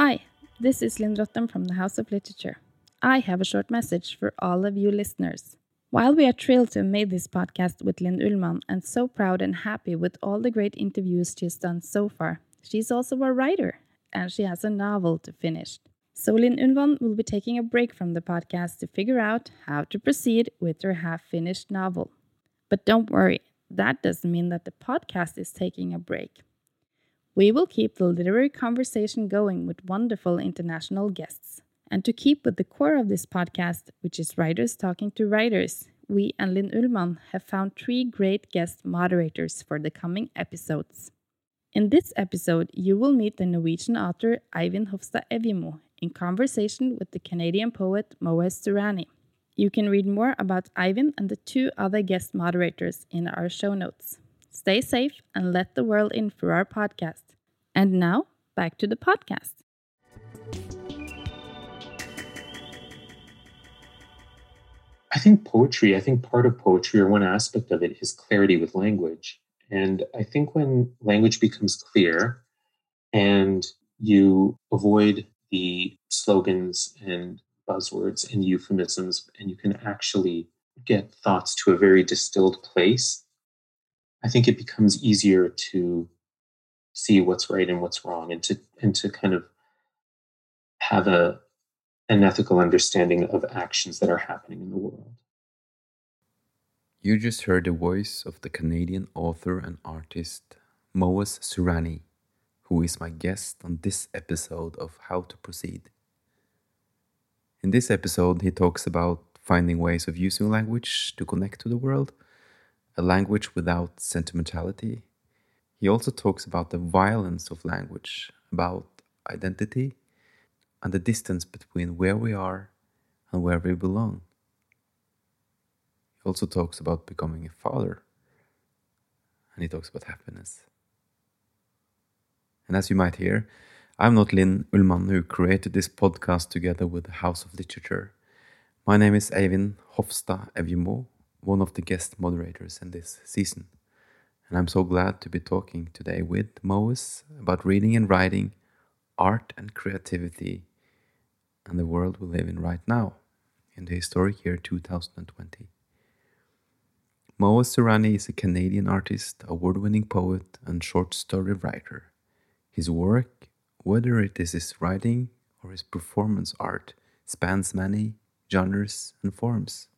Hi, this is Lynn from the House of Literature. I have a short message for all of you listeners. While we are thrilled to have made this podcast with Linn Ullmann and so proud and happy with all the great interviews she has done so far, she's also a writer and she has a novel to finish. So Linn Ullmann will be taking a break from the podcast to figure out how to proceed with her half finished novel. But don't worry, that doesn't mean that the podcast is taking a break. We will keep the literary conversation going with wonderful international guests. And to keep with the core of this podcast, which is writers talking to writers, we and Linn Ullmann have found three great guest moderators for the coming episodes. In this episode, you will meet the Norwegian author Eivind Hofstad Evjemo in conversation with the Canadian poet Moez Surani. You can read more about Eivind and the two other guest moderators in our show notes. Stay safe and let the world in for our podcast. And now, back to the podcast. I think poetry, I think part of poetry or one aspect of it is clarity with language. And I think when language becomes clear and you avoid the slogans and buzzwords and euphemisms, and you can actually get thoughts to a very distilled place, I think it becomes easier to see what's right and what's wrong and to and to kind of have a an ethical understanding of actions that are happening in the world. You just heard the voice of the Canadian author and artist Moez Surani, who is my guest on this episode of How to Proceed. In this episode, he talks about finding ways of using language to connect to the world, a language without sentimentality, he also talks about the violence of language, about identity, and the distance between where we are and where we belong. He also talks about becoming a father, and he talks about happiness. And as you might hear, I'm not Linn Ullmann who created this podcast together with the House of Literature. My name is Eivind Hofstad Evjemo, one of the guest moderators in this season and I'm so glad to be talking today with Moez about reading and writing, art and creativity, and the world we live in right now, in the historic year 2020. Moez Surani is a Canadian artist, award winning poet, and short story writer. His work, whether it is his writing or his performance art, spans many genres and forms.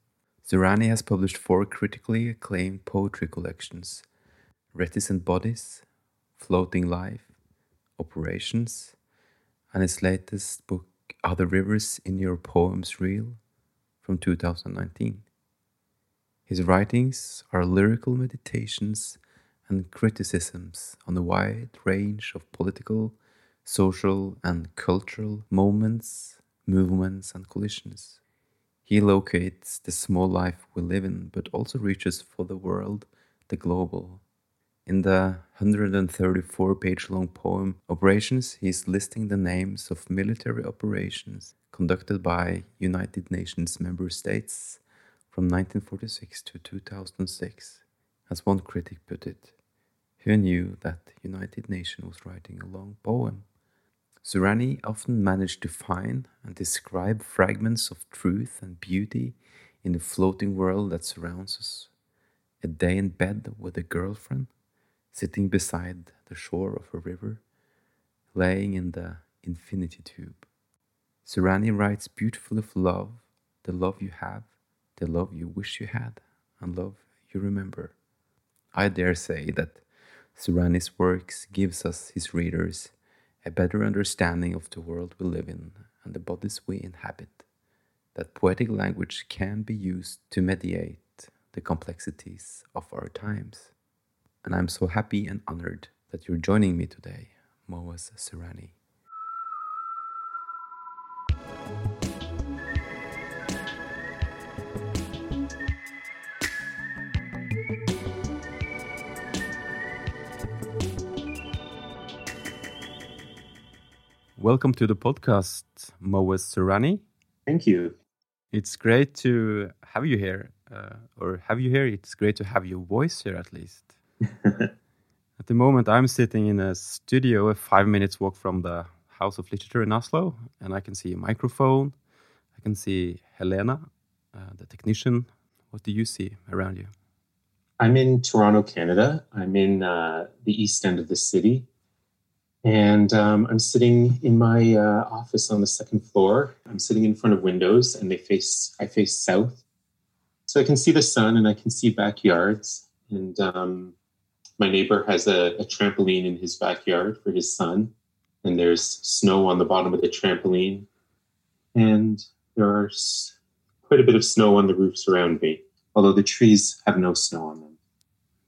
Surani has published four critically acclaimed poetry collections Reticent Bodies, Floating Life, Operations, and his latest book, Are the Rivers in Your Poems Real? from 2019. His writings are lyrical meditations and criticisms on a wide range of political, social, and cultural moments, movements, and collisions. He locates the small life we live in, but also reaches for the world, the global, in the 134 page long poem Operations, he is listing the names of military operations conducted by United Nations member states from 1946 to 2006. As one critic put it, who knew that United Nations was writing a long poem? Surani often managed to find and describe fragments of truth and beauty in the floating world that surrounds us. A day in bed with a girlfriend, sitting beside the shore of a river, laying in the infinity tube. Surani writes beautifully of love, the love you have, the love you wish you had, and love you remember. I dare say that Surani's works gives us, his readers, a better understanding of the world we live in and the bodies we inhabit. That poetic language can be used to mediate the complexities of our times and I'm so happy and honored that you're joining me today, Moez Surani. Welcome to the podcast, Moez Surani. Thank you. It's great to have you here, uh, or have you here. It's great to have your voice here at least. At the moment, I'm sitting in a studio, a five minutes walk from the House of Literature in Oslo, and I can see a microphone. I can see Helena, uh, the technician. What do you see around you? I'm in Toronto, Canada. I'm in uh, the east end of the city. And um, I'm sitting in my uh, office on the second floor. I'm sitting in front of windows, and they face I face south, so I can see the sun and I can see backyards. And um, my neighbor has a, a trampoline in his backyard for his son, and there's snow on the bottom of the trampoline, and there's quite a bit of snow on the roofs around me, although the trees have no snow on them.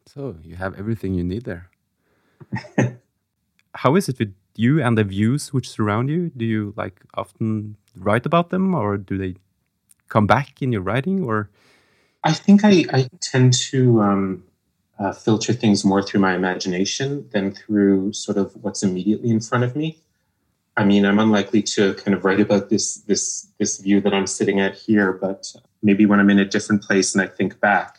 So you have everything you need there. How is it with you and the views which surround you? Do you like often write about them, or do they come back in your writing? Or I think I, I tend to um, uh, filter things more through my imagination than through sort of what's immediately in front of me. I mean, I'm unlikely to kind of write about this this this view that I'm sitting at here, but maybe when I'm in a different place and I think back,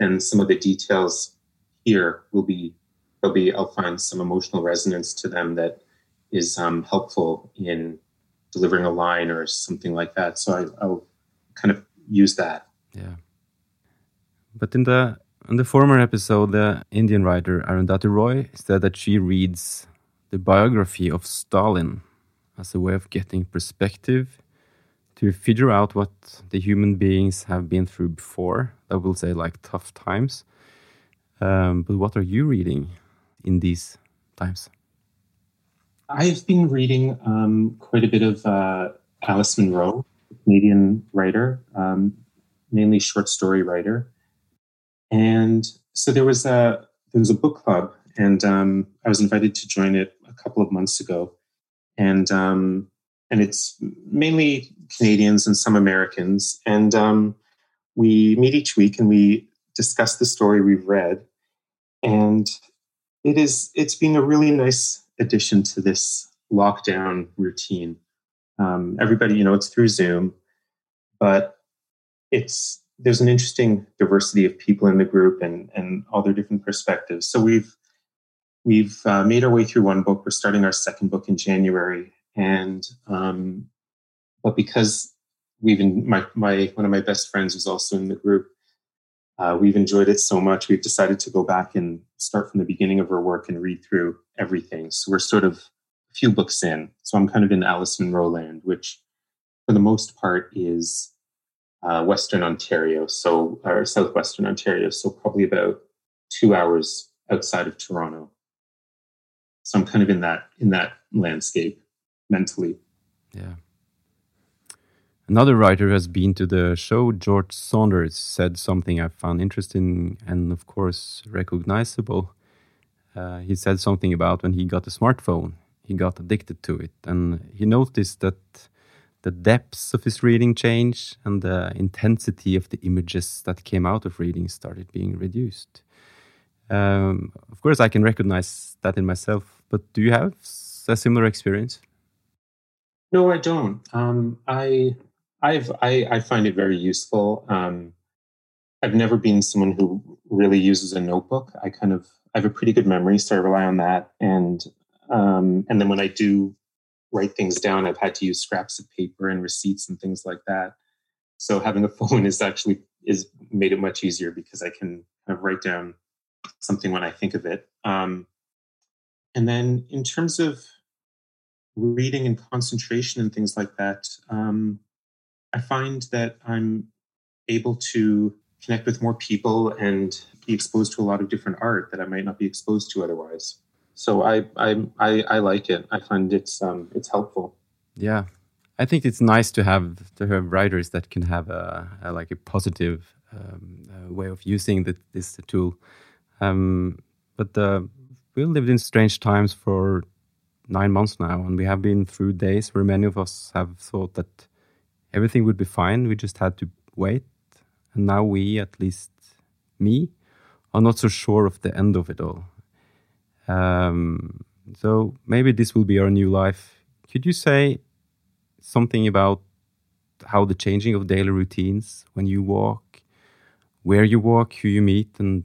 then some of the details here will be there'll be I'll find some emotional resonance to them that is um, helpful in delivering a line or something like that. So I, I'll kind of use that. Yeah. But in the in the former episode, the Indian writer Arundhati Roy said that she reads the biography of Stalin as a way of getting perspective to figure out what the human beings have been through before. I will say like tough times. Um, but what are you reading in these times? I've been reading um, quite a bit of uh, Alice Munro, Canadian writer, um, mainly short story writer. And so there was a there was a book club, and um, I was invited to join it a couple of months ago, and um, and it's mainly Canadians and some Americans, and um, we meet each week and we discuss the story we've read, and it is it's been a really nice addition to this lockdown routine. Um, everybody, you know, it's through Zoom, but it's there's an interesting diversity of people in the group and and all their different perspectives. So we've we've uh, made our way through one book. We're starting our second book in January, and um, but because we've in, my my one of my best friends is also in the group. Uh, we've enjoyed it so much. We've decided to go back and start from the beginning of our work and read through everything. So we're sort of a few books in. So I'm kind of in Alice land, which for the most part is uh, Western Ontario, so or Southwestern Ontario, so probably about two hours outside of Toronto. So I'm kind of in that in that landscape mentally. Yeah. Another writer who has been to the show, George Saunders, said something I found interesting and, of course, recognizable. Uh, he said something about when he got a smartphone, he got addicted to it, and he noticed that the depths of his reading changed and the intensity of the images that came out of reading started being reduced. Um, of course, I can recognize that in myself, but do you have a similar experience? No, I don't. Um, I, I've, I, I find it very useful. Um, I've never been someone who really uses a notebook. I kind of, I have a pretty good memory, so I rely on that. And, um, and then when I do write things down, I've had to use scraps of paper and receipts and things like that. So having a phone is actually is made it much easier because I can kind of write down something when I think of it. Um, and then in terms of reading and concentration and things like that, um, I find that I'm able to connect with more people and be exposed to a lot of different art that I might not be exposed to otherwise so I, I I I like it. I find it's um it's helpful. Yeah, I think it's nice to have to have writers that can have a, a like a positive um, a way of using the, this tool. Um, but uh, we lived in strange times for nine months now, and we have been through days where many of us have thought that everything would be fine. We just had to wait, and now we, at least me, are not so sure of the end of it all. Um, so maybe this will be our new life. Could you say something about how the changing of daily routines when you walk, where you walk, who you meet, and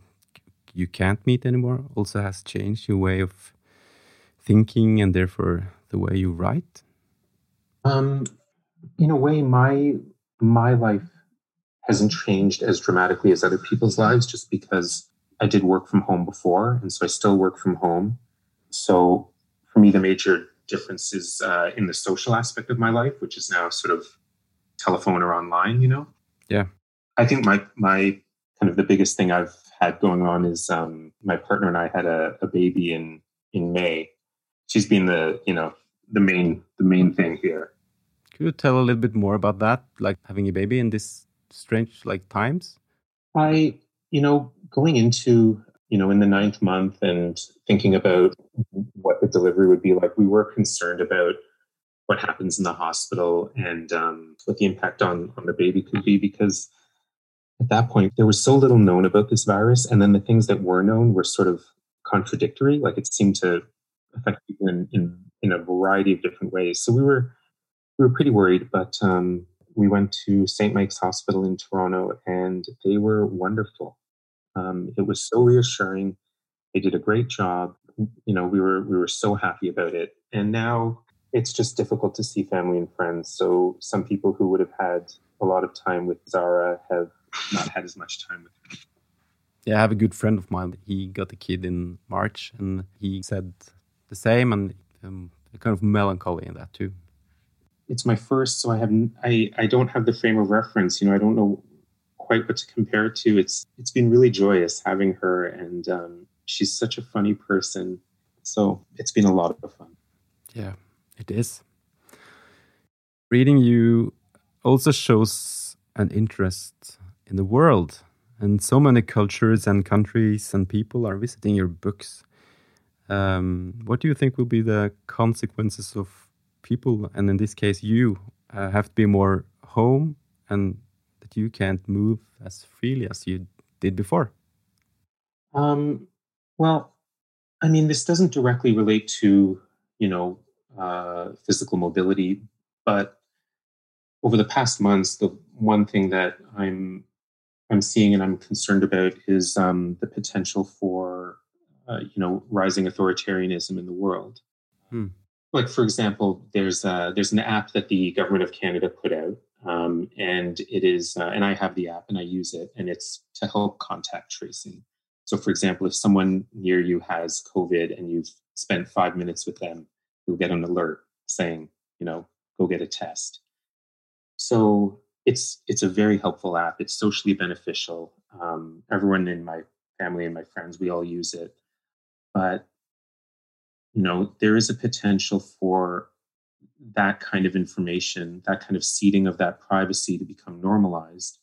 you can't meet anymore also has changed your way of thinking and therefore the way you write? Um, in a way, my my life hasn't changed as dramatically as other people's lives, just because I did work from home before, and so I still work from home. So for me, the major difference is uh, in the social aspect of my life, which is now sort of telephone or online. You know. Yeah. I think my my kind of the biggest thing I've had going on is um, my partner and I had a, a baby in in May. She's been the you know the main the main thing here. Could you tell a little bit more about that, like having a baby in this strange like times? I you know going into you know in the ninth month and thinking about what the delivery would be like, we were concerned about what happens in the hospital and um, what the impact on on the baby could be because at that point there was so little known about this virus and then the things that were known were sort of contradictory. Like it seemed to affect people in, in, in a variety of different ways. So we were we were pretty worried but um, we went to st mike's hospital in toronto and they were wonderful um, it was so reassuring they did a great job you know we were we were so happy about it and now it's just difficult to see family and friends. So some people who would have had a lot of time with Zara have not had as much time with her. Yeah, I have a good friend of mine. He got a kid in March, and he said the same, and um, a kind of melancholy in that too. It's my first, so I have I I don't have the frame of reference. You know, I don't know quite what to compare it to. It's it's been really joyous having her, and um, she's such a funny person. So it's been a lot of fun. Yeah, it is. Reading you also shows an interest in the world, and so many cultures and countries and people are visiting your books. Um, what do you think will be the consequences of people, and in this case, you, uh, have to be more home and that you can't move as freely as you did before? Um, well, I mean, this doesn't directly relate to, you know, uh, physical mobility. But over the past months, the one thing that I'm I'm seeing and I'm concerned about is um, the potential for uh, you know rising authoritarianism in the world. Hmm. Like for example, there's uh, there's an app that the government of Canada put out, um, and it is uh, and I have the app and I use it, and it's to help contact tracing. So, for example, if someone near you has COVID and you've spent five minutes with them, you'll get an alert saying, you know, go get a test. So it's it's a very helpful app. It's socially beneficial. Um, everyone in my family and my friends, we all use it. But you know, there is a potential for that kind of information, that kind of ceding of that privacy to become normalized,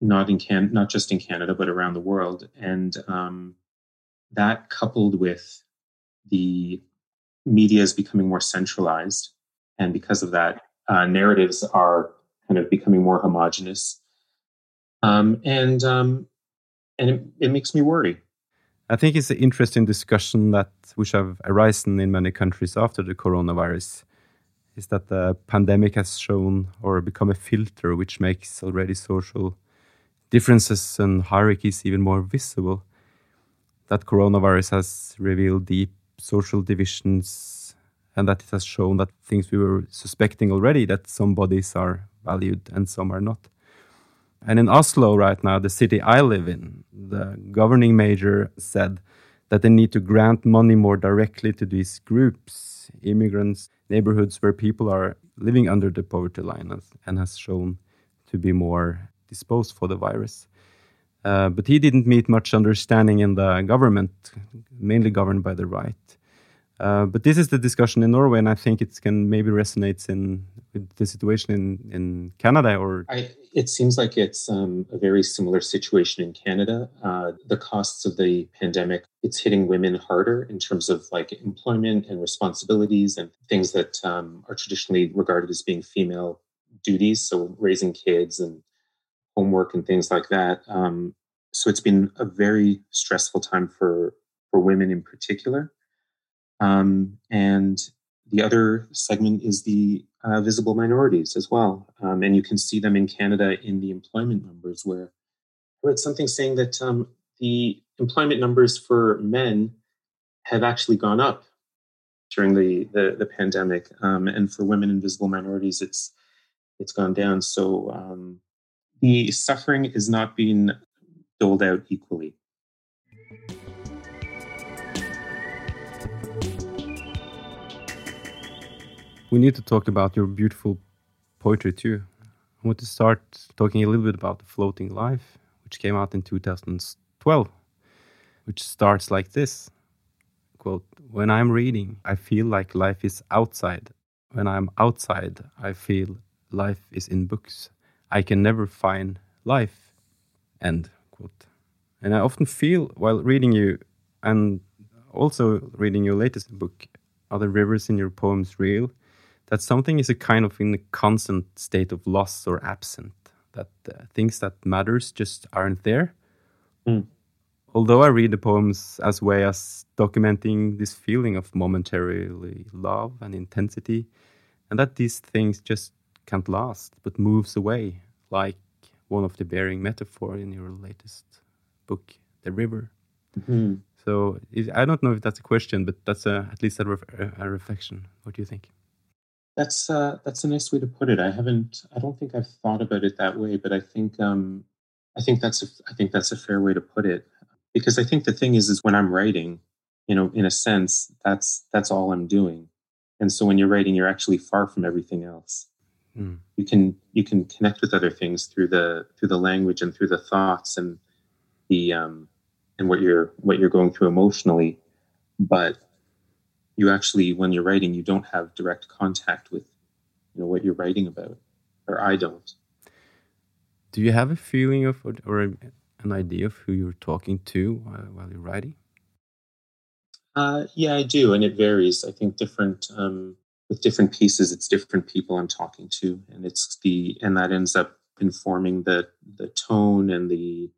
not in can not just in Canada but around the world, and um, that coupled with the media is becoming more centralized. And because of that, uh, narratives are kind of becoming more homogenous. Um, and um, and it, it makes me worry. I think it's an interesting discussion that which have arisen in many countries after the coronavirus is that the pandemic has shown or become a filter which makes already social differences and hierarchies even more visible. That coronavirus has revealed deep social divisions and that it has shown that things we were suspecting already that some bodies are valued and some are not. And in Oslo right now, the city I live in, the governing major said that they need to grant money more directly to these groups, immigrants, neighborhoods where people are living under the poverty line and has shown to be more disposed for the virus. Uh, but he didn't meet much understanding in the government, mainly governed by the right. Uh, but this is the discussion in Norway, and I think it can maybe resonates in with the situation in, in Canada. Or I, it seems like it's um, a very similar situation in Canada. Uh, the costs of the pandemic it's hitting women harder in terms of like employment and responsibilities and things that um, are traditionally regarded as being female duties. So raising kids and homework and things like that. Um, so it's been a very stressful time for for women in particular. Um, and the other segment is the uh, visible minorities as well. Um, and you can see them in Canada in the employment numbers, where I read something saying that um, the employment numbers for men have actually gone up during the the, the pandemic, um, and for women and visible minorities, it's it's gone down. So um, the suffering is not being doled out equally. We need to talk about your beautiful poetry too. I want to start talking a little bit about The Floating Life, which came out in 2012, which starts like this quote, When I'm reading, I feel like life is outside. When I'm outside, I feel life is in books. I can never find life. End quote. And I often feel while reading you and also reading your latest book, Are the Rivers in Your Poems Real? That something is a kind of in a constant state of loss or absent that uh, things that matters just aren't there mm. although i read the poems as way as documenting this feeling of momentarily love and intensity and that these things just can't last but moves away like one of the bearing metaphor in your latest book the river mm-hmm. so i don't know if that's a question but that's a, at least a, ref- a reflection what do you think that's uh, that's a nice way to put it. I haven't. I don't think I've thought about it that way, but I think um, I think that's a, I think that's a fair way to put it. Because I think the thing is, is when I'm writing, you know, in a sense, that's that's all I'm doing. And so when you're writing, you're actually far from everything else. Mm. You can you can connect with other things through the through the language and through the thoughts and the um, and what you're what you're going through emotionally. But you actually when you're writing you don't have direct contact with you know what you're writing about or i don't. Do you have a feeling of or an idea of who you're talking to while you're writing? Uh, yeah i do and it varies. I think different um, with different pieces it's different people i'm talking to and it's the and that ends up informing the the tone and the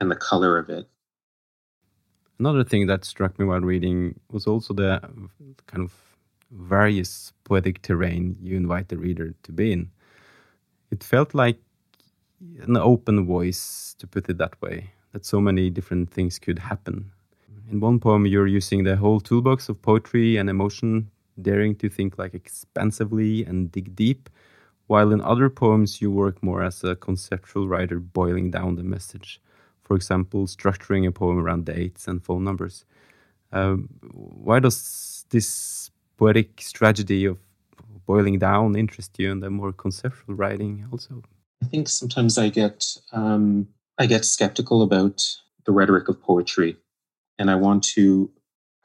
and the color of it Another thing that struck me while reading was also the kind of various poetic terrain you invite the reader to be in. It felt like an open voice, to put it that way, that so many different things could happen. In one poem, you're using the whole toolbox of poetry and emotion, daring to think like expansively and dig deep, while in other poems, you work more as a conceptual writer, boiling down the message for example, structuring a poem around dates and phone numbers. Um, why does this poetic strategy of boiling down interest you, and the more conceptual writing also? I think sometimes I get um, I get skeptical about the rhetoric of poetry, and I want to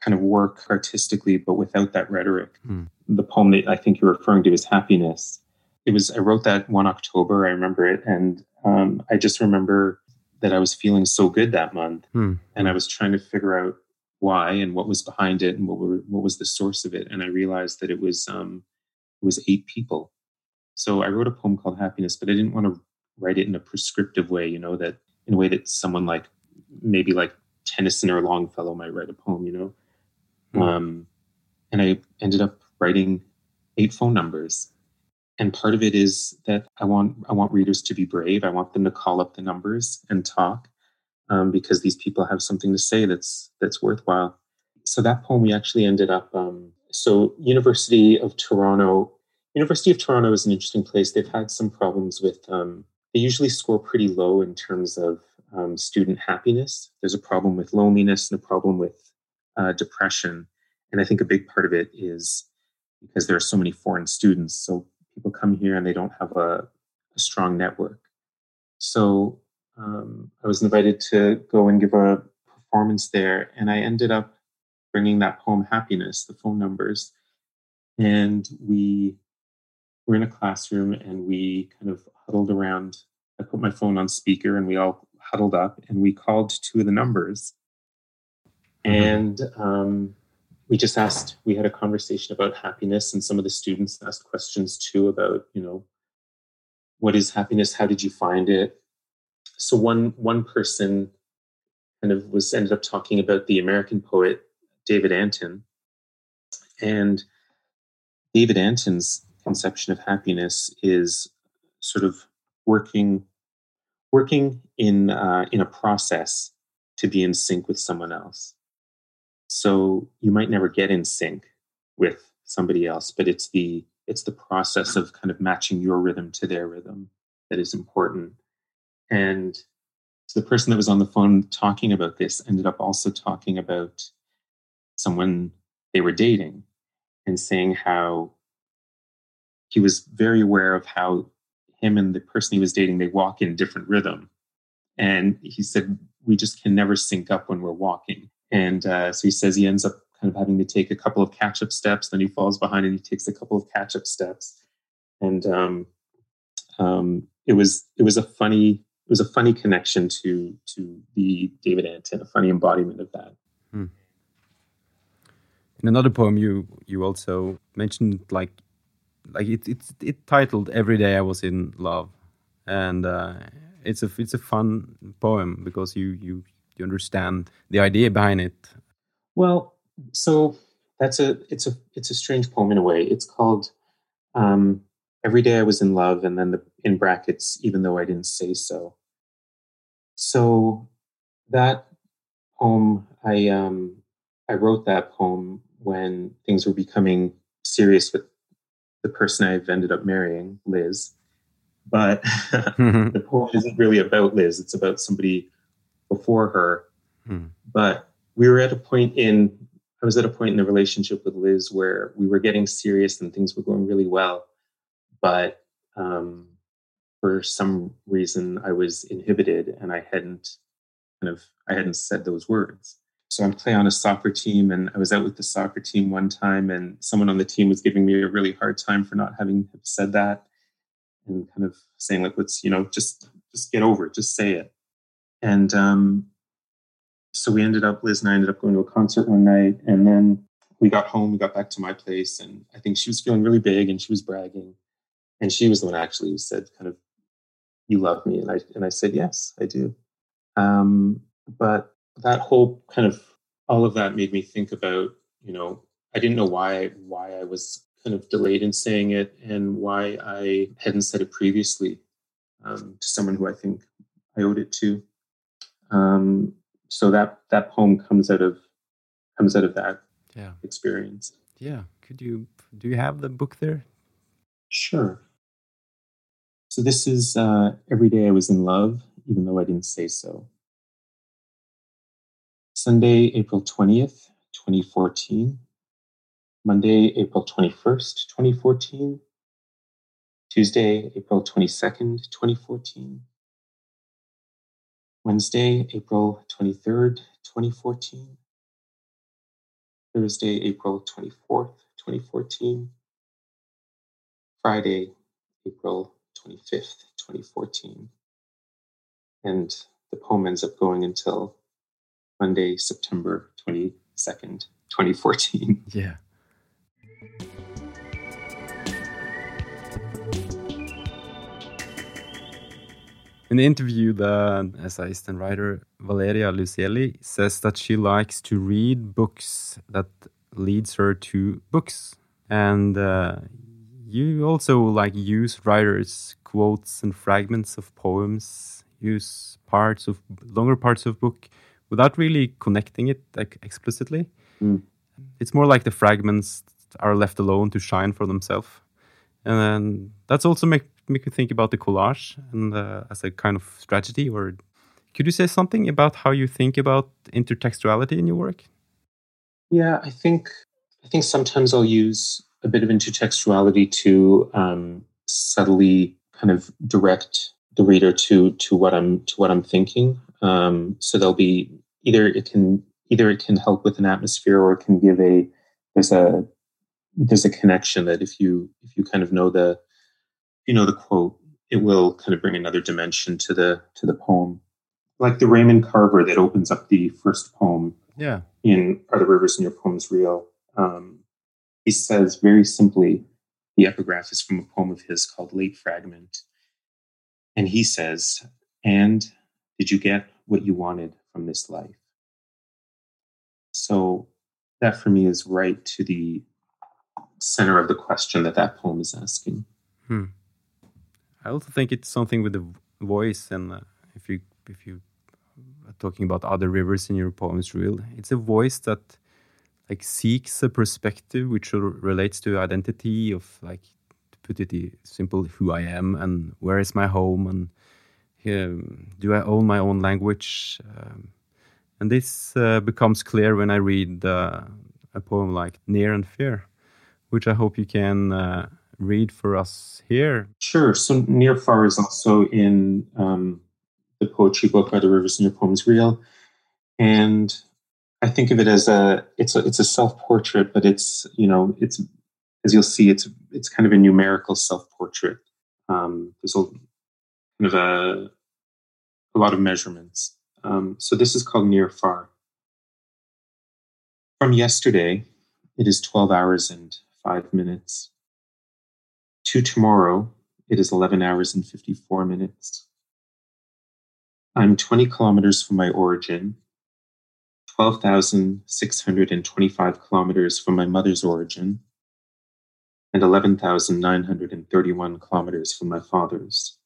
kind of work artistically, but without that rhetoric. Mm. The poem that I think you're referring to is "Happiness." It was I wrote that one October. I remember it, and um, I just remember that I was feeling so good that month, hmm. and I was trying to figure out why and what was behind it and what were what was the source of it. And I realized that it was um, it was eight people. So I wrote a poem called Happiness, but I didn't want to write it in a prescriptive way. You know that in a way that someone like maybe like Tennyson or Longfellow might write a poem. You know, hmm. um, and I ended up writing eight phone numbers and part of it is that I want I want readers to be brave. I want them to call up the numbers and talk um, because these people have something to say that's that's worthwhile. So that poem we actually ended up. Um, so University of Toronto, University of Toronto is an interesting place. They've had some problems with. Um, they usually score pretty low in terms of um, student happiness. There's a problem with loneliness and a problem with uh, depression, and I think a big part of it is because there are so many foreign students. So people come here and they don't have a, a strong network. So um, I was invited to go and give a performance there, and I ended up bringing that poem "Happiness," the phone numbers, and we were in a classroom and we kind of huddled around. I put my phone on speaker, and we all huddled up and we called two of the numbers, mm-hmm. and um, we just asked we had a conversation about happiness and some of the students asked questions too about you know what is happiness? How did you find it? So one one person kind of was ended up talking about the american poet david antin. And david antin's conception of happiness is sort of working working in uh, in a process to be in sync with someone else so you might never get in sync with somebody else, but it's the it's the process of kind of matching your rhythm to their rhythm that is important. And so the person that was on the phone talking about this ended up also talking about someone they were dating and saying how he was very aware of how him and the person he was dating they walk in different rhythm and he said we just can never sync up when we're walking and uh, so he says he ends up kind of having to take a couple of catch up steps then he falls behind and he takes a couple of catch up steps and um, um, it was it was a funny it was a funny connection to to the David Antin, a funny embodiment of that. Hmm. In another poem, you you also mentioned like like it, it's it titled "Every Day I Was in Love," and uh, it's a it's a fun poem because you you you understand the idea behind it. Well, so that's a it's a it's a strange poem in a way. It's called um, "Every Day I Was in Love," and then the in brackets, even though I didn't say so. So that poem, I um, I wrote that poem when things were becoming serious with the person I've ended up marrying, Liz. But mm-hmm. the poem isn't really about Liz, it's about somebody before her. Hmm. But we were at a point in, I was at a point in the relationship with Liz where we were getting serious and things were going really well. But um, for some reason, I was inhibited and I hadn't kind of, I hadn't said those words. So I'm playing on a soccer team, and I was out with the soccer team one time, and someone on the team was giving me a really hard time for not having said that, and kind of saying like, "Let's you know, just just get over it, just say it." And um, so we ended up, Liz and I ended up going to a concert one night, and then we got home, we got back to my place, and I think she was feeling really big, and she was bragging, and she was the one actually who said, kind of, "You love me," and I and I said, "Yes, I do." Um, but that whole kind of all of that made me think about you know i didn't know why why i was kind of delayed in saying it and why i hadn't said it previously um, to someone who i think i owed it to um, so that that poem comes out of comes out of that yeah. experience yeah could you do you have the book there sure so this is uh, every day i was in love even though i didn't say so Sunday, April 20th, 2014. Monday, April 21st, 2014. Tuesday, April 22nd, 2014. Wednesday, April 23rd, 2014. Thursday, April 24th, 2014. Friday, April 25th, 2014. And the poem ends up going until Monday, September 22nd, 2014. Yeah. In the interview, the essayist and writer Valeria Luiselli says that she likes to read books that leads her to books. And uh, you also like use writers' quotes and fragments of poems, use parts of longer parts of book without really connecting it like explicitly. Mm. It's more like the fragments are left alone to shine for themselves. And then that's also make make me think about the collage and uh, as a kind of strategy. Or could you say something about how you think about intertextuality in your work? Yeah, I think I think sometimes I'll use a bit of intertextuality to um, subtly kind of direct the reader to to what I'm to what I'm thinking. Um, so there'll be either it can either it can help with an atmosphere or it can give a there's a there's a connection that if you if you kind of know the you know the quote it will kind of bring another dimension to the to the poem like the raymond carver that opens up the first poem yeah in are the rivers in your poems real um, he says very simply the epigraph is from a poem of his called late fragment and he says and did you get what you wanted from this life? So that for me is right to the center of the question that that poem is asking. Hmm. I also think it's something with the voice, and uh, if you if you are talking about other rivers in your poems, real, it's a voice that like seeks a perspective which relates to identity of like to put it simple who I am and where is my home and um, do I own my own language? Um, and this uh, becomes clear when I read uh, a poem like Near and Fear which I hope you can uh, read for us here. Sure. So Near Far is also in um, the poetry book Are the Rivers in Your Poems Real? And I think of it as a it's a it's a self portrait, but it's you know it's as you'll see it's it's kind of a numerical self portrait. Um, there's a kind of a a lot of measurements. Um, so this is called near far. From yesterday, it is twelve hours and five minutes. To tomorrow, it is eleven hours and fifty four minutes. I'm twenty kilometers from my origin 12,625 kilometers from my mother's origin and 11,931 kilometers from my father's.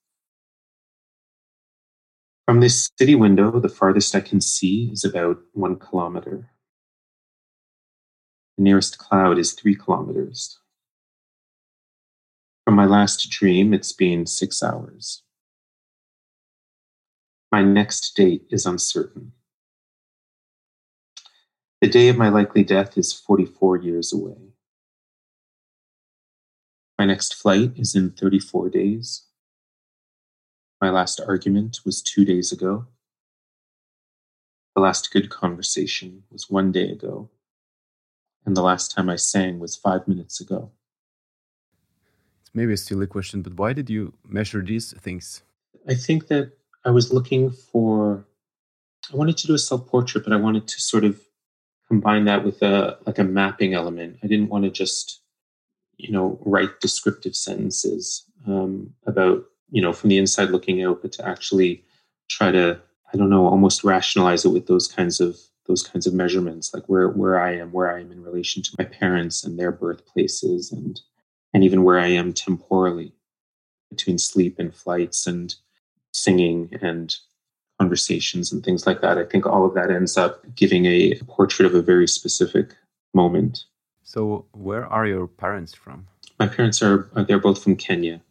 From this city window, the farthest I can see is about one kilometer. The nearest cloud is three kilometers. From my last dream, it's been six hours. My next date is uncertain. The day of my likely death is 44 years away. My next flight is in 34 days. My last argument was two days ago. The last good conversation was one day ago. And the last time I sang was five minutes ago. Maybe a silly question, but why did you measure these things? I think that I was looking for, I wanted to do a self portrait, but I wanted to sort of combine that with a like a mapping element. I didn't want to just you know write descriptive sentences um, about you know from the inside looking out, but to actually try to I don't know almost rationalize it with those kinds of those kinds of measurements, like where where I am, where I am in relation to my parents and their birthplaces, and and even where I am temporally between sleep and flights and singing and conversations and things like that. I think all of that ends up giving a portrait of a very specific moment. So, where are your parents from? My parents are they're both from Kenya.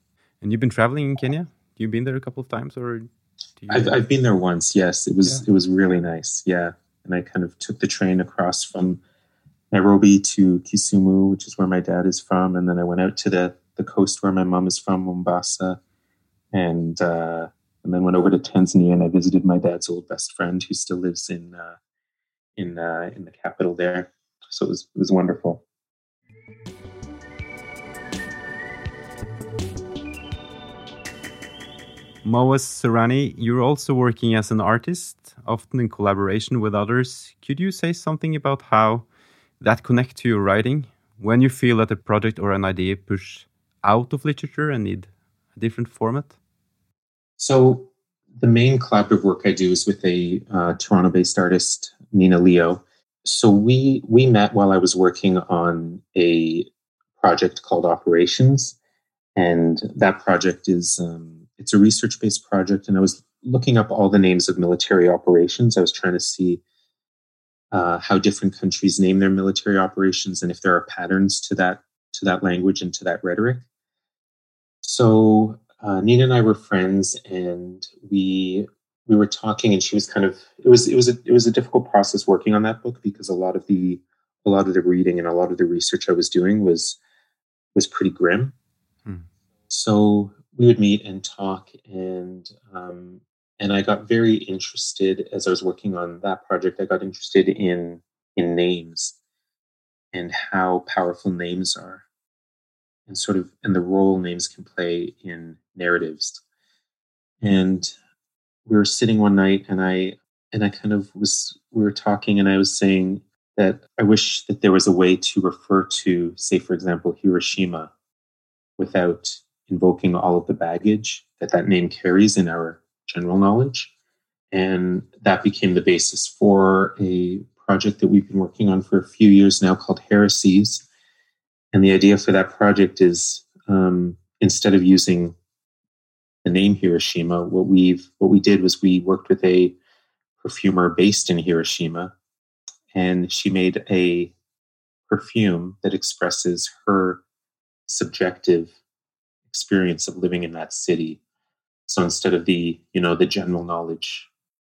And you've been traveling in Kenya? You've been there a couple of times, or? You... I've I've been there once. Yes, it was yeah. it was really nice. Yeah, and I kind of took the train across from Nairobi to Kisumu, which is where my dad is from, and then I went out to the the coast where my mom is from, Mombasa, and uh, and then went over to Tanzania and I visited my dad's old best friend who still lives in uh, in uh, in the capital there. So it was it was wonderful. Moez Surani, you're also working as an artist, often in collaboration with others. Could you say something about how that connect to your writing when you feel that a project or an idea push out of literature and need a different format? So the main collaborative work I do is with a uh, Toronto-based artist, Nina Leo. So we we met while I was working on a project called Operations, and that project is um, it's a research-based project. And I was looking up all the names of military operations. I was trying to see uh, how different countries name their military operations and if there are patterns to that to that language and to that rhetoric. So uh, Nina and I were friends, and we we were talking, and she was kind of it was it was a it was a difficult process working on that book because a lot of the a lot of the reading and a lot of the research I was doing was was pretty grim. Hmm. So we would meet and talk, and um, and I got very interested as I was working on that project. I got interested in in names and how powerful names are and sort of and the role names can play in narratives. And we were sitting one night and I and I kind of was we were talking and I was saying that I wish that there was a way to refer to, say, for example, Hiroshima without invoking all of the baggage that that name carries in our general knowledge. And that became the basis for a project that we've been working on for a few years now called Heresies. And the idea for that project is um, instead of using the name Hiroshima, what we've what we did was we worked with a perfumer based in Hiroshima, and she made a perfume that expresses her subjective experience of living in that city. So instead of the, you know, the general knowledge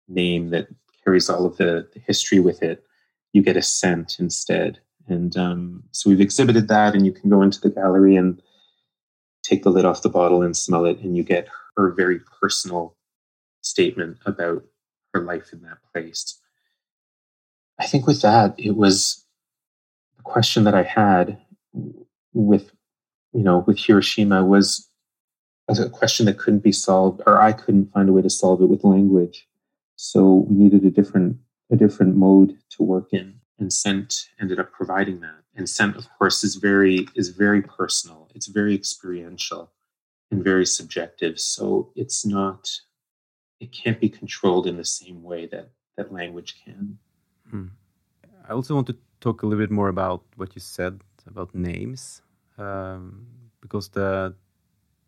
name that carries all of the, the history with it, you get a scent instead. And um, so we've exhibited that, and you can go into the gallery and take the lid off the bottle and smell it, and you get her very personal statement about her life in that place. I think with that, it was the question that I had with, you know, with Hiroshima was a question that couldn't be solved, or I couldn't find a way to solve it with language. So we needed a different a different mode to work in, and scent ended up providing that. And scent, of course, is very is very personal. It's very experiential and very subjective. So it's not it can't be controlled in the same way that that language can. Hmm. I also want to talk a little bit more about what you said about names, um, because the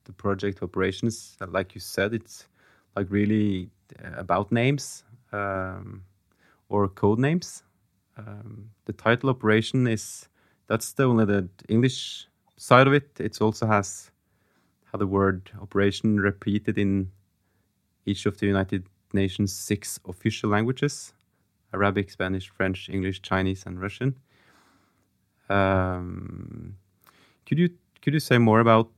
the project operations, like you said, it's like really uh, about names um, or code names. Um, the title operation is that's the only the English side of it. It also has how the word operation repeated in each of the United Nations six official languages Arabic, Spanish, French, English, Chinese, and Russian. Um, could you could you say more about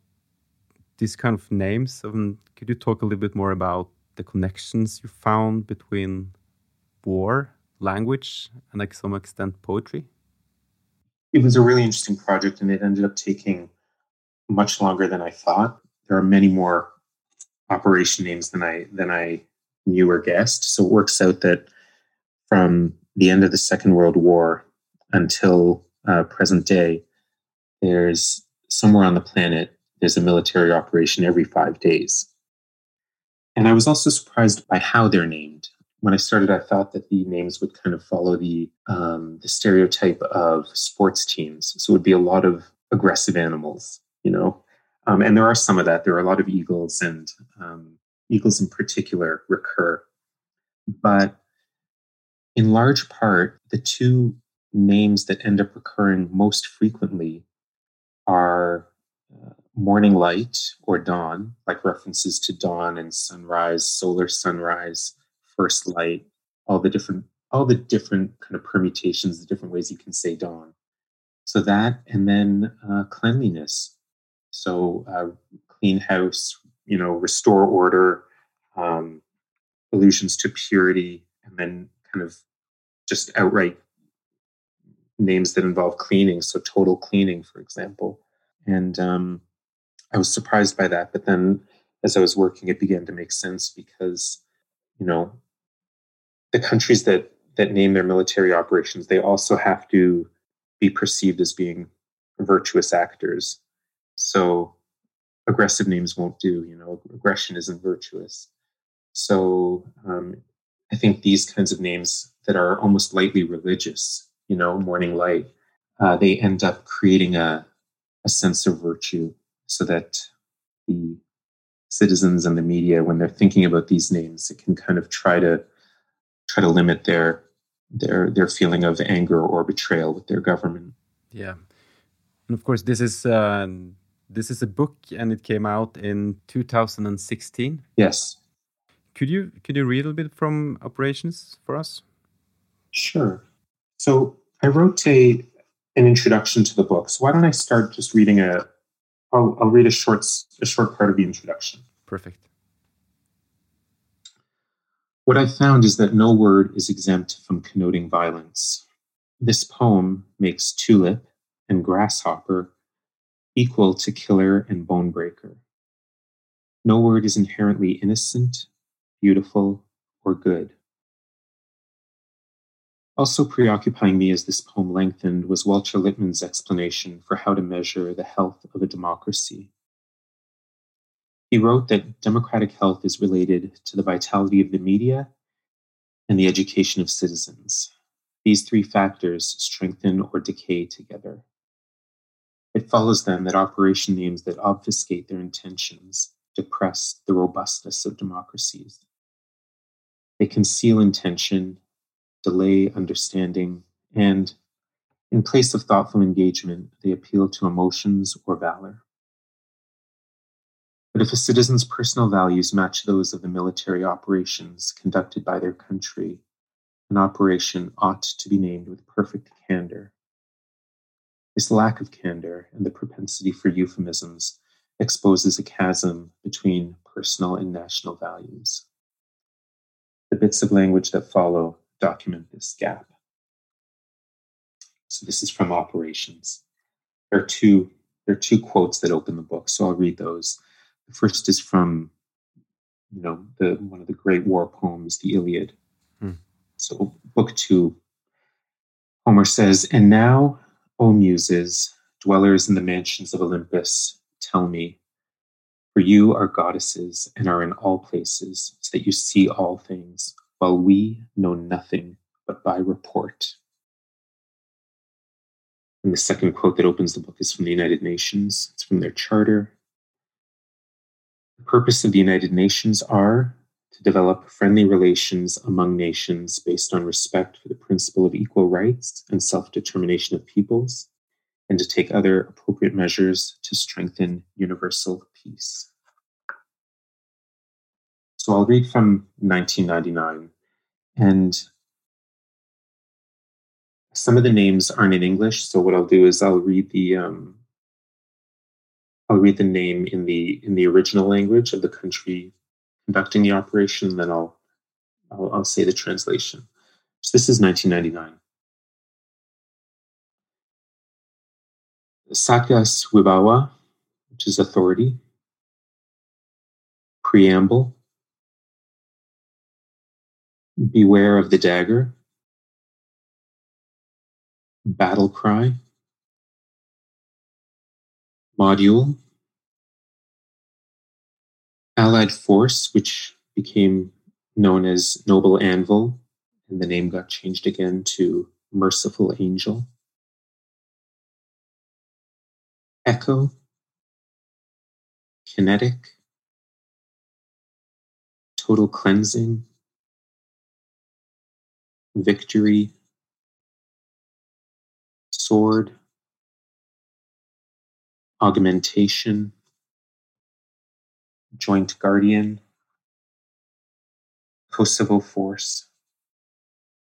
these kind of names? Um, could you talk a little bit more about the connections you found between war, language, and like some extent poetry? It was a really interesting project, and it ended up taking much longer than I thought. There are many more operation names than I than I knew or guessed. So it works out that from the end of the Second World War until uh, present day, there's somewhere on the planet there's a military operation every five days. And I was also surprised by how they're named. When I started, I thought that the names would kind of follow the um, the stereotype of sports teams. So it would be a lot of aggressive animals, you know, um, and there are some of that. There are a lot of eagles, and um, eagles in particular recur. But in large part, the two names that end up recurring most frequently are morning light or dawn, like references to dawn and sunrise, solar sunrise, first light, all the different all the different kind of permutations, the different ways you can say dawn. So that, and then uh, cleanliness, so uh, clean house, you know, restore order, um, allusions to purity, and then kind of just outright names that involve cleaning. So total cleaning, for example. And um, I was surprised by that. But then as I was working, it began to make sense because, you know, the countries that that name their military operations, they also have to be perceived as being virtuous actors. So aggressive names won't do. You know, aggression isn't virtuous. So um, I think these kinds of names that are almost lightly religious, you know, morning light, uh, they end up creating a, a sense of virtue so that the citizens and the media, when they're thinking about these names, it can kind of try to try to limit their their their feeling of anger or betrayal with their government. Yeah, and of course, this is uh, this is a book, and it came out in 2016. Yes. Could you could you read a little bit from operations for us? Sure. So I wrote a an introduction to the book. So why don't I start just reading a? I'll, I'll read a short a short part of the introduction. Perfect. What I found is that no word is exempt from connoting violence. This poem makes tulip and grasshopper equal to killer and bone breaker. No word is inherently innocent, beautiful, or good. Also preoccupying me as this poem lengthened was Walter Lippmann's explanation for how to measure the health of a democracy. He wrote that democratic health is related to the vitality of the media and the education of citizens. These three factors strengthen or decay together. It follows then that operation names that obfuscate their intentions depress the robustness of democracies. They conceal intention, delay understanding, and, In place of thoughtful engagement, they appeal to emotions or valor. But if a citizen's personal values match those of the military operations conducted by their country, an operation ought to be named with perfect candor. This lack of candor and the propensity for euphemisms exposes a chasm between personal and national values. The bits of language that follow document this gap. So this is from Operations. There are two there are two quotes that open the book, so I'll read those. The first is from you know the one of the great war poems, the Iliad. Hmm. So book two, Homer says, "And now, O muses, dwellers in the mansions of Olympus, tell me, for you are goddesses and are in all places, so that you see all things, while we know nothing but by report." And the second quote that opens the book is from the United Nations. It's from their charter. The purpose of the United Nations are to develop friendly relations among nations based on respect for the principle of equal rights and self determination of peoples, and to take other appropriate measures to strengthen universal peace. So I'll read from 1999. And some of the names aren't in English, so what I'll do is I'll read the um, I'll read the name in the in the original language of the country conducting the operation, and then I'll I'll, I'll say the translation. So this is 1999. Satgas Wibawa, which is authority. Preamble. Beware of the dagger. Battle cry, module, allied force, which became known as Noble Anvil, and the name got changed again to Merciful Angel. Echo, kinetic, total cleansing, victory, sword, augmentation, joint guardian, Kosovo force,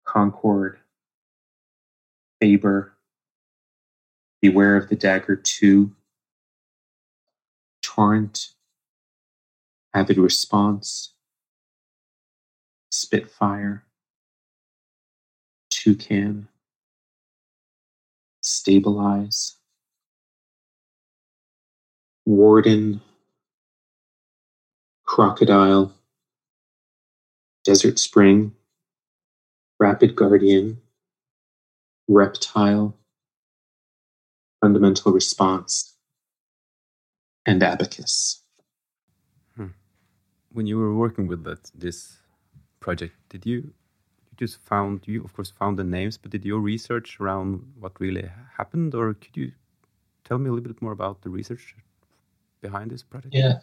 Concord, Faber, Beware of the Dagger 2, Torrent, Avid Response, Spitfire, Toucan, stabilize, warden, crocodile, desert spring, rapid guardian, reptile, fundamental response, and abacus. Hmm. When you were working with that this project, did you just found you of course found the names but did your research around what really happened or could you tell me a little bit more about the research behind this project? Yeah.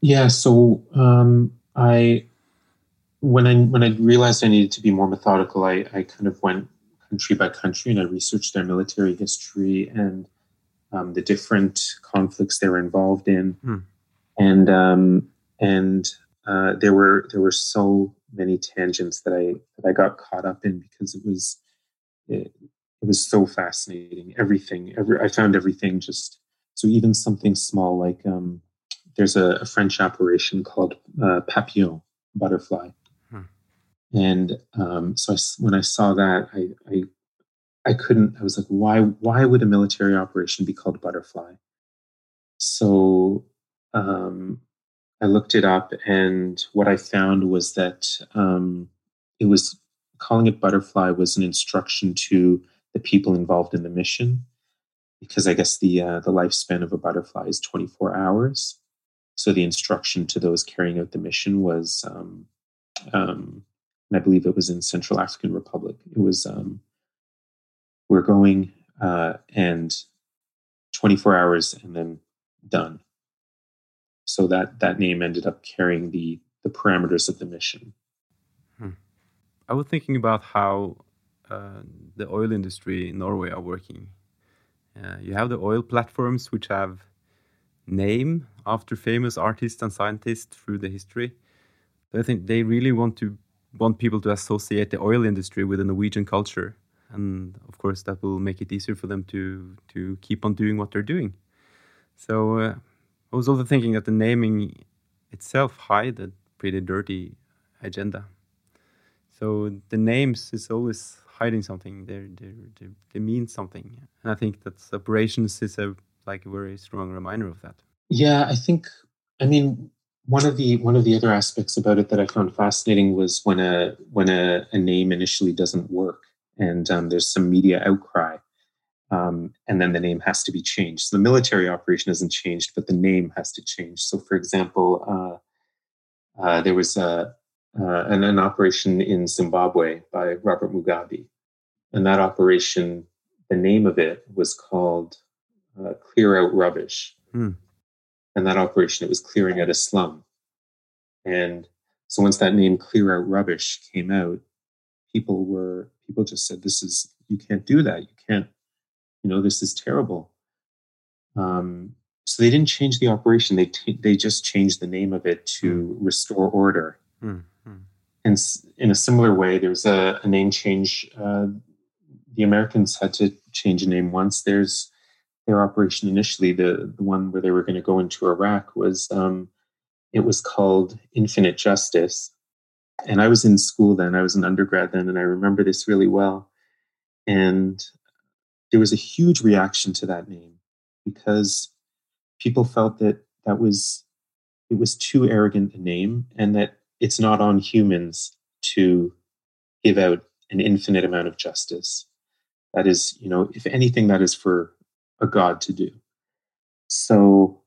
Yeah so um, i when i when i realized i needed to be more methodical i i kind of went country by country and i researched their military history and um, the different conflicts they were involved in. Hmm. and um, and uh, there were there were so many tangents that I that I got caught up in because it was it, it was so fascinating. Everything, every I found everything just so even something small like um, there's a, a, French operation called uh, Papillon butterfly, hmm. and um, so I, when I saw that I, I I couldn't. I was like, why why would a military operation be called butterfly? So um, I looked it up, and what I found was that um, it was calling it butterfly was an instruction to the people involved in the mission, because I guess the uh, the lifespan of a butterfly is 24 hours. So the instruction to those carrying out the mission was, um, um, and I believe it was in Central African Republic. It was um, we're going uh, and 24 hours and then done so that that name ended up carrying the the parameters of the mission. Hmm. I was thinking about how uh, the oil industry in Norway are working. Uh, you have the oil platforms which have name after famous artists and scientists through the history. I think they really want to want people to associate the oil industry with the Norwegian culture, and of course that will make it easier for them to to keep on doing what they're doing. So uh, I was also thinking that the naming itself hide a pretty dirty agenda. So the names is always hiding something. They they they mean something, and I think that operations is a like a very strong reminder of that. Yeah, I think. I mean, one of the one of the other aspects about it that I found fascinating was when a when a, a name initially doesn't work, and um, there's some media outcry, um, and then the name has to be changed. So the military operation hasn't changed, but the name has to change. So, for example, uh, uh, there was a, uh, an, an, operation in Zimbabwe by Robert Mugabe, and that operation, the name of it was called uh, "Clear Out Rubbish." Hmm and that operation it was clearing out a slum and so once that name clear out rubbish came out people were people just said this is you can't do that you can't you know this is terrible um, so they didn't change the operation they t- they just changed the name of it to hmm. restore order mm-hmm. and in a similar way there's a, a name change uh, the americans had to change a name once there's their operation initially, the, the one where they were going to go into Iraq, was um, it was called Infinite Justice. And I was in school then, I was an undergrad then, and I remember this really well. And there was a huge reaction to that name because people felt that that was it was too arrogant a name and that it's not on humans to give out an infinite amount of justice that is you know if anything that is for a god to do. So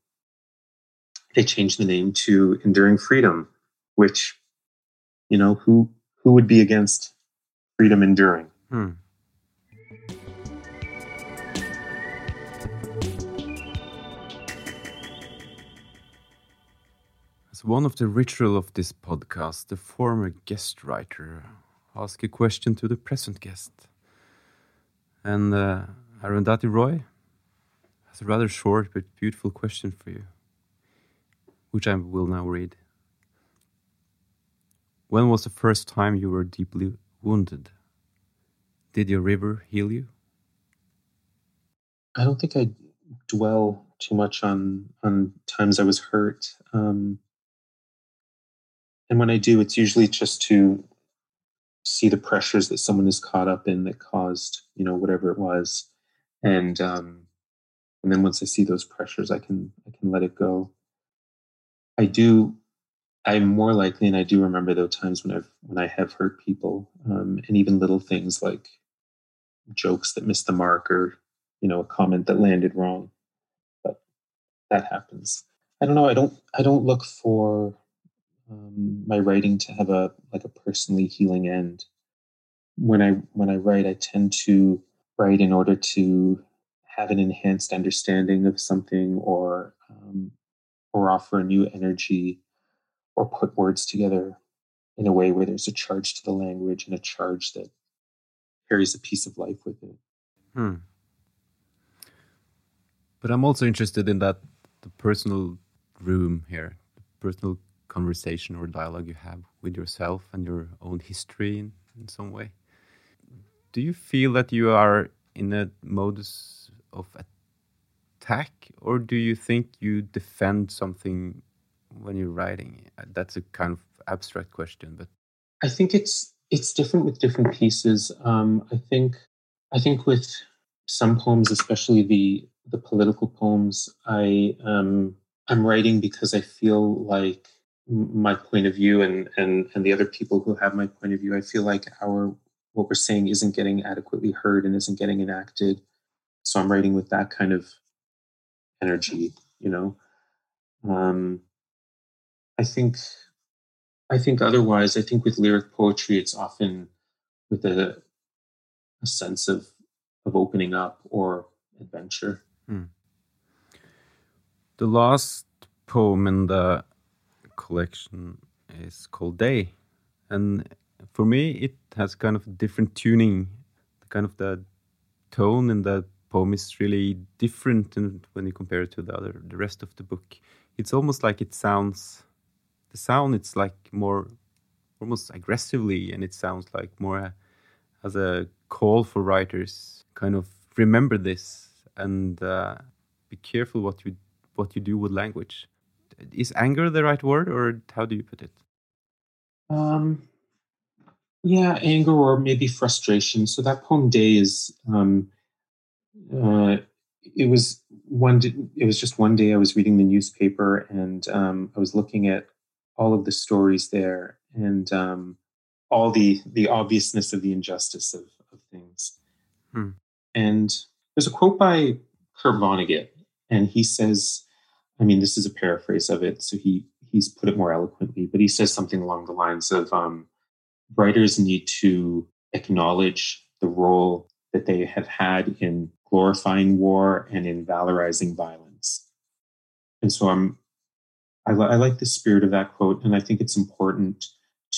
they changed the name to Enduring Freedom, which, you know, who who would be against freedom enduring? Hmm. As one of the ritual of this podcast, the former guest writer ask a question to the present guest. And uh, Arundhati Roy, has a rather short but beautiful question for you, which I will now read. When was the first time you were deeply wounded? Did your river heal you? I don't think I dwell too much on on times I was hurt. Um, and when I do, it's usually just to see the pressures that someone is caught up in that caused, you know, whatever it was, and um, and then once i see those pressures i can i can let it go. I do i'm more likely and i do remember those times when i've when i have hurt people um, and even little things like jokes that missed the mark or you know a comment that landed wrong. But that happens. I don't know i don't i don't look for um, my writing to have a like a personally healing end when i when i write i tend to write in order to have an enhanced understanding of something or um, or offer a new energy or put words together in a way where there's a charge to the language and a charge that carries a piece of life with it. Hmm. But I'm also interested in that the personal room here, the personal conversation or dialogue you have with yourself and your own history in, in some way. Do you feel that you are in a modus of attack, or do you think you defend something when you're writing? That's a kind of abstract question, but I think it's it's different with different pieces. Um, I think I think with some poems, especially the the political poems, I um, I'm writing because I feel like my point of view and and and the other people who have my point of view. I feel like our what we're saying isn't getting adequately heard and isn't getting enacted so i'm writing with that kind of energy you know um, i think i think otherwise i think with lyric poetry it's often with a, a sense of of opening up or adventure hmm. the last poem in the collection is called day. And for me it has kind of different tuning. Kind of the tone in the poem is really different when you compare it to the other the rest of the book. It's almost like it sounds the sound it's like more almost aggressively and it sounds like more as a call for writers kind of remember this and uh, be careful what you what you do with language is anger the right word or how do you put it? Um yeah anger or maybe frustration. So that poem day is um uh it was one it was just one day i was reading the newspaper and um i was looking at all of the stories there and um all the the obviousness of the injustice of, of things. Hmm. and there's a quote by kurt vonnegut and he says I mean, this is a paraphrase of it, so he he's put it more eloquently, but he says something along the lines of um, writers need to acknowledge the role that they have had in glorifying war and in valorizing violence. And so I'm, I, I like the spirit of that quote, and I think it's important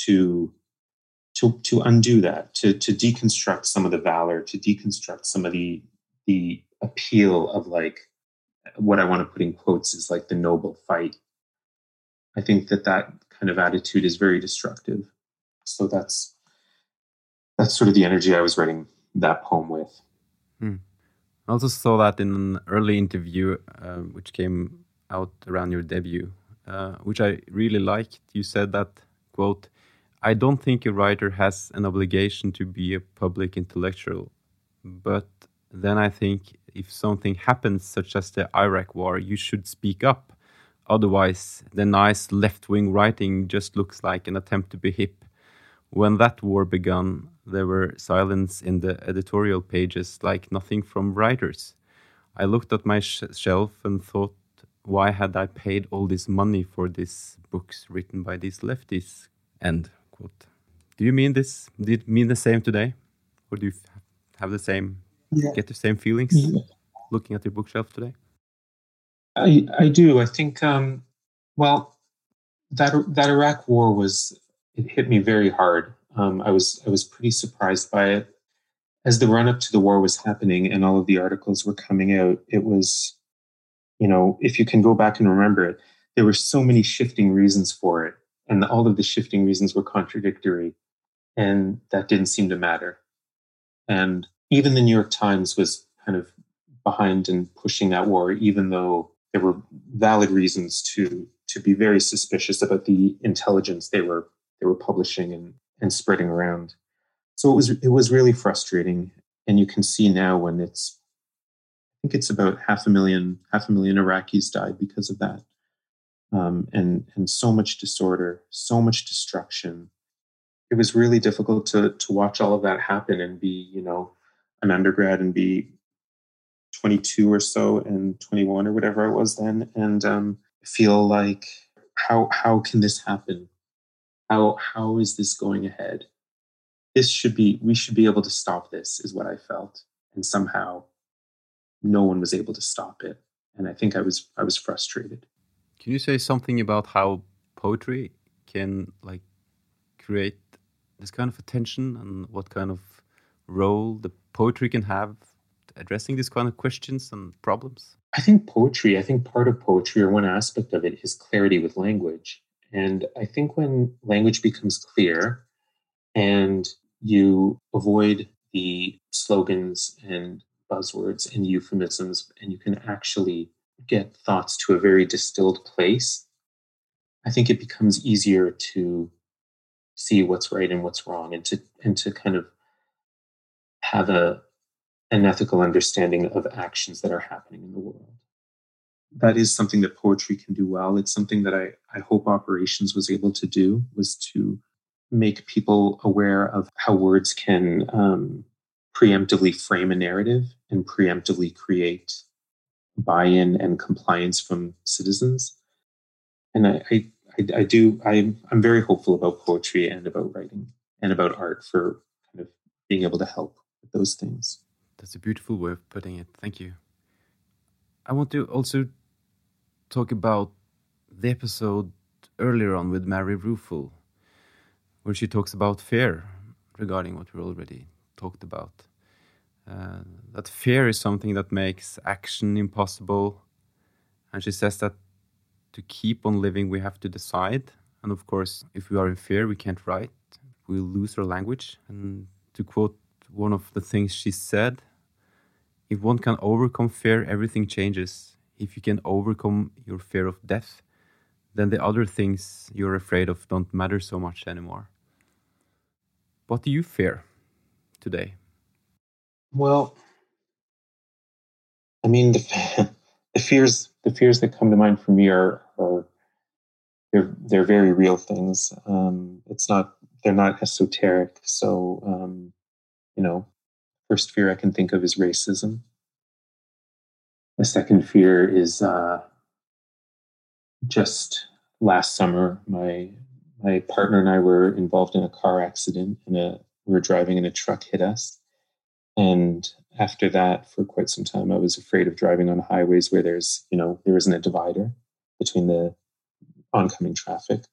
to to to undo that, to to deconstruct some of the valor, to deconstruct some of the the appeal of like what I want to put in quotes is like the noble fight. I think that that kind of attitude is very destructive. So that's that's sort of the energy I was writing that poem with. Hmm. I also saw that in an early interview, uh, which came out around your debut, uh, which I really liked. You said that quote. I don't think a writer has an obligation to be a public intellectual, but then I think if something happens, such as the Iraq war, you should speak up. Otherwise, the nice left wing writing just looks like an attempt to be hip. When that war began, there were silence in the editorial pages like nothing from writers. I looked at my sh shelf and thought, why had I paid all this money for these books written by these lefties? End quote. Do you mean this? Did it mean the same today? Or do you have the same yeah. get the same feelings yeah. looking at your bookshelf today? I I do. I think um, well that that Iraq War was it hit me very hard. Um, I was I was pretty surprised by it as the run up to the war was happening and all of the articles were coming out. It was you know if you can go back and remember it, there were so many shifting reasons for it, and all of the shifting reasons were contradictory, and that didn't seem to matter. And even the New York Times was kind of behind in pushing that war, even though there were valid reasons to to be very suspicious about the intelligence they were they were publishing and, and spreading around. So it was it was really frustrating. And you can see now when it's I think it's about half a million half a million Iraqis died because of that. Um, and and so much disorder, so much destruction. It was really difficult to to watch all of that happen and be, you know, an undergrad and be 22 or so and 21 or whatever I was then, and um, feel like how how can this happen? How how is this going ahead? This should be we should be able to stop this, is what I felt, and somehow no one was able to stop it, and I think I was I was frustrated. Can you say something about how poetry can like create this kind of attention and what kind of role the poetry can have addressing these kind of questions and problems? I think poetry, I think part of poetry or one aspect of it is clarity with language. And I think when language becomes clear and you avoid the slogans and buzzwords and euphemisms, and you can actually get thoughts to a very distilled place, I think it becomes easier to see what's right and what's wrong and to and to kind of have a an ethical understanding of actions that are happening in the world. That is something that poetry can do well. It's something that I, I hope operations was able to do was to make people aware of how words can um, preemptively frame a narrative and preemptively create buy-in and compliance from citizens. And I, I, I, I do. I'm, I'm very hopeful about poetry and about writing and about art for kind of being able to help those things. That's a beautiful way of putting it. Thank you. I want to also talk about the episode earlier on with Mary Ruefle, where she talks about fear regarding what we already talked about. uh, that fear is something that makes action impossible. And she says that to keep on living, we have to decide. And of course, if we are in fear, we can't write. We'll lose our language. And to quote one of the things she said, if one can overcome fear, everything changes. If you can overcome your fear of death, then the other things you're afraid of don't matter so much anymore. What do you fear today? Well, I mean, the, the fears the fears that come to mind for me are, are they're they're very real things. Um, it's not they're not esoteric. So um, you know, first fear I can think of is racism. The second fear is uh, just last summer. My my partner and I were involved in a car accident, and a we were driving and a truck hit us. And after that, for quite some time, I was afraid of driving on highways where there's, you know, there isn't a divider between the oncoming traffic.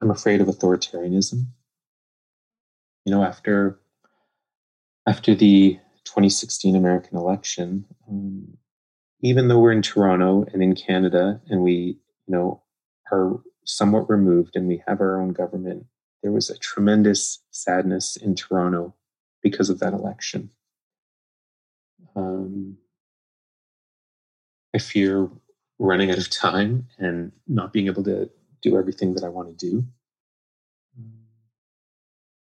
I'm afraid of authoritarianism. You know, after after the 2016 American election, um, even though we're in Toronto and in Canada, and we, you know, are somewhat removed and we have our own government, there was a tremendous sadness in Toronto because of that election. Um, I fear running out of time and not being able to do everything that I want to do.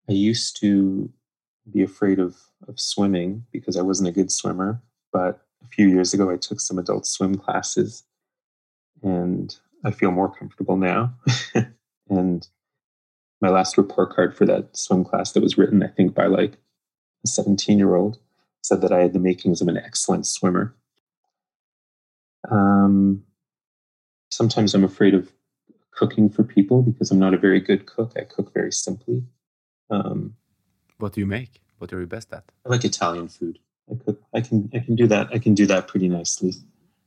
I used to be afraid of, of swimming because I wasn't a good swimmer, but a few years ago I took some adult swim classes and I feel more comfortable now. and my last report card for that swim class that was written, I think, by like a 17 year old, said that I had the makings of an excellent swimmer. Um, sometimes I'm afraid of cooking for people because I'm not a very good cook. I cook very simply. Um, what do you make? What are you best at? I like Italian food. I cook. I can. I can do that. I can do that pretty nicely.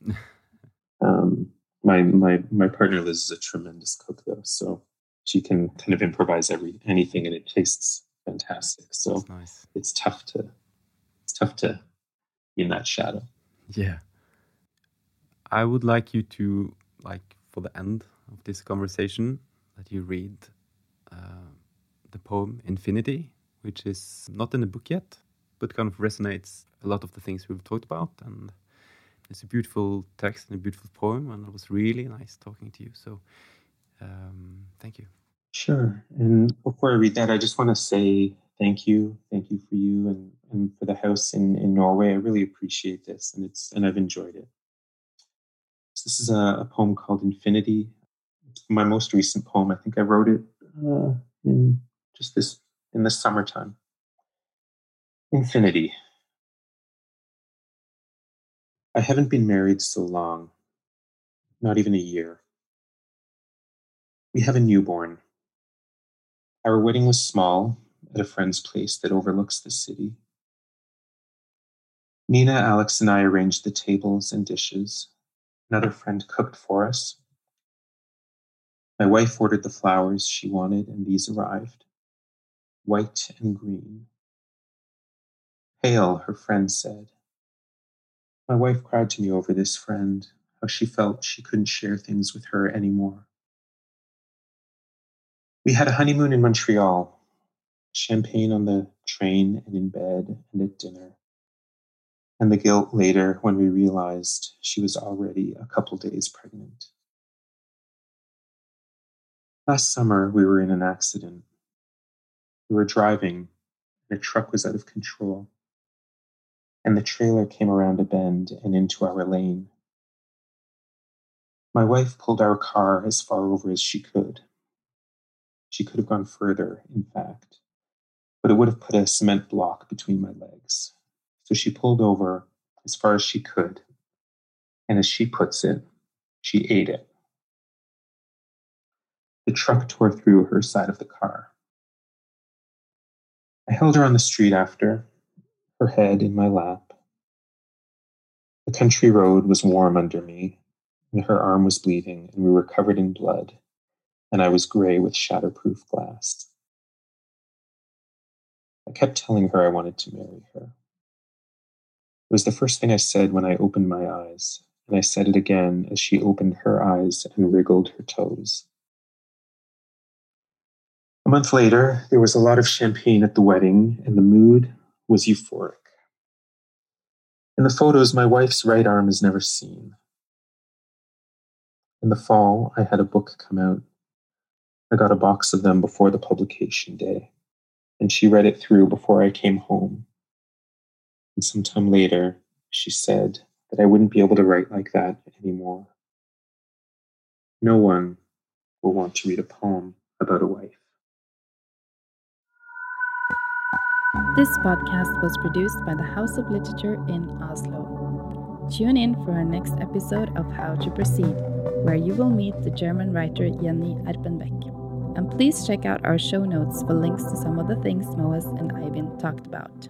um, my my my partner Liz is a tremendous cook, though, so she can kind of improvise every anything, and it tastes fantastic. So nice. it's tough to it's tough to be in that shadow. Yeah. I would like you to like for the end of this conversation that you read uh, the poem Infinity, which is not in the book yet, but kind of resonates a lot of the things we've talked about and it's a beautiful text and a beautiful poem and it was really nice talking to you so um, thank you Sure. And before I read that, I just want to say thank you. Thank you for you and, and for the house in, in Norway. I really appreciate this and it's and I've enjoyed it. So this is a, a poem called Infinity. It's my most recent poem. I think I wrote it uh, in just this in the summertime. Infinity. I haven't been married so long, not even a year. We have a newborn our wedding was small, at a friend's place that overlooks the city. Nina, Alex, and I arranged the tables and dishes. Another friend cooked for us. My wife ordered the flowers she wanted, and these arrived white and green. Pale, her friend said. My wife cried to me over this friend, how she felt she couldn't share things with her anymore. We had a honeymoon in Montreal, champagne on the train and in bed and at dinner. And the guilt later when we realized she was already a couple days pregnant. Last summer, we were in an accident. We were driving, and a truck was out of control. And the trailer came around a bend and into our lane. My wife pulled our car as far over as she could she could have gone further, in fact, but it would have put a cement block between my legs. So she pulled over as far as she could, and as she puts it, she ate it. The truck tore through her side of the car. I held her on the street after, her head in my lap. The country road was warm under me, and her arm was bleeding, and we were covered in blood and I was gray with shatterproof glass. I kept telling her I wanted to marry her. It was the first thing I said when I opened my eyes, and I said it again as she opened her eyes and wriggled her toes. A month later, there was a lot of champagne at the wedding, and the mood was euphoric. In the photos, my wife's right arm is never seen. In the fall, I had a book come out. I got a box of them before the publication day, and she read it through before I came home. And sometime later, she said that I wouldn't be able to write like that anymore. No one will want to read a poem about a wife. This podcast was produced by the House of Literature in Oslo. Tune in for our next episode of How to Proceed, where you will meet the German writer Jenny Erpenbeck. And please check out our show notes for links to some of the things Moez and Eivind talked about.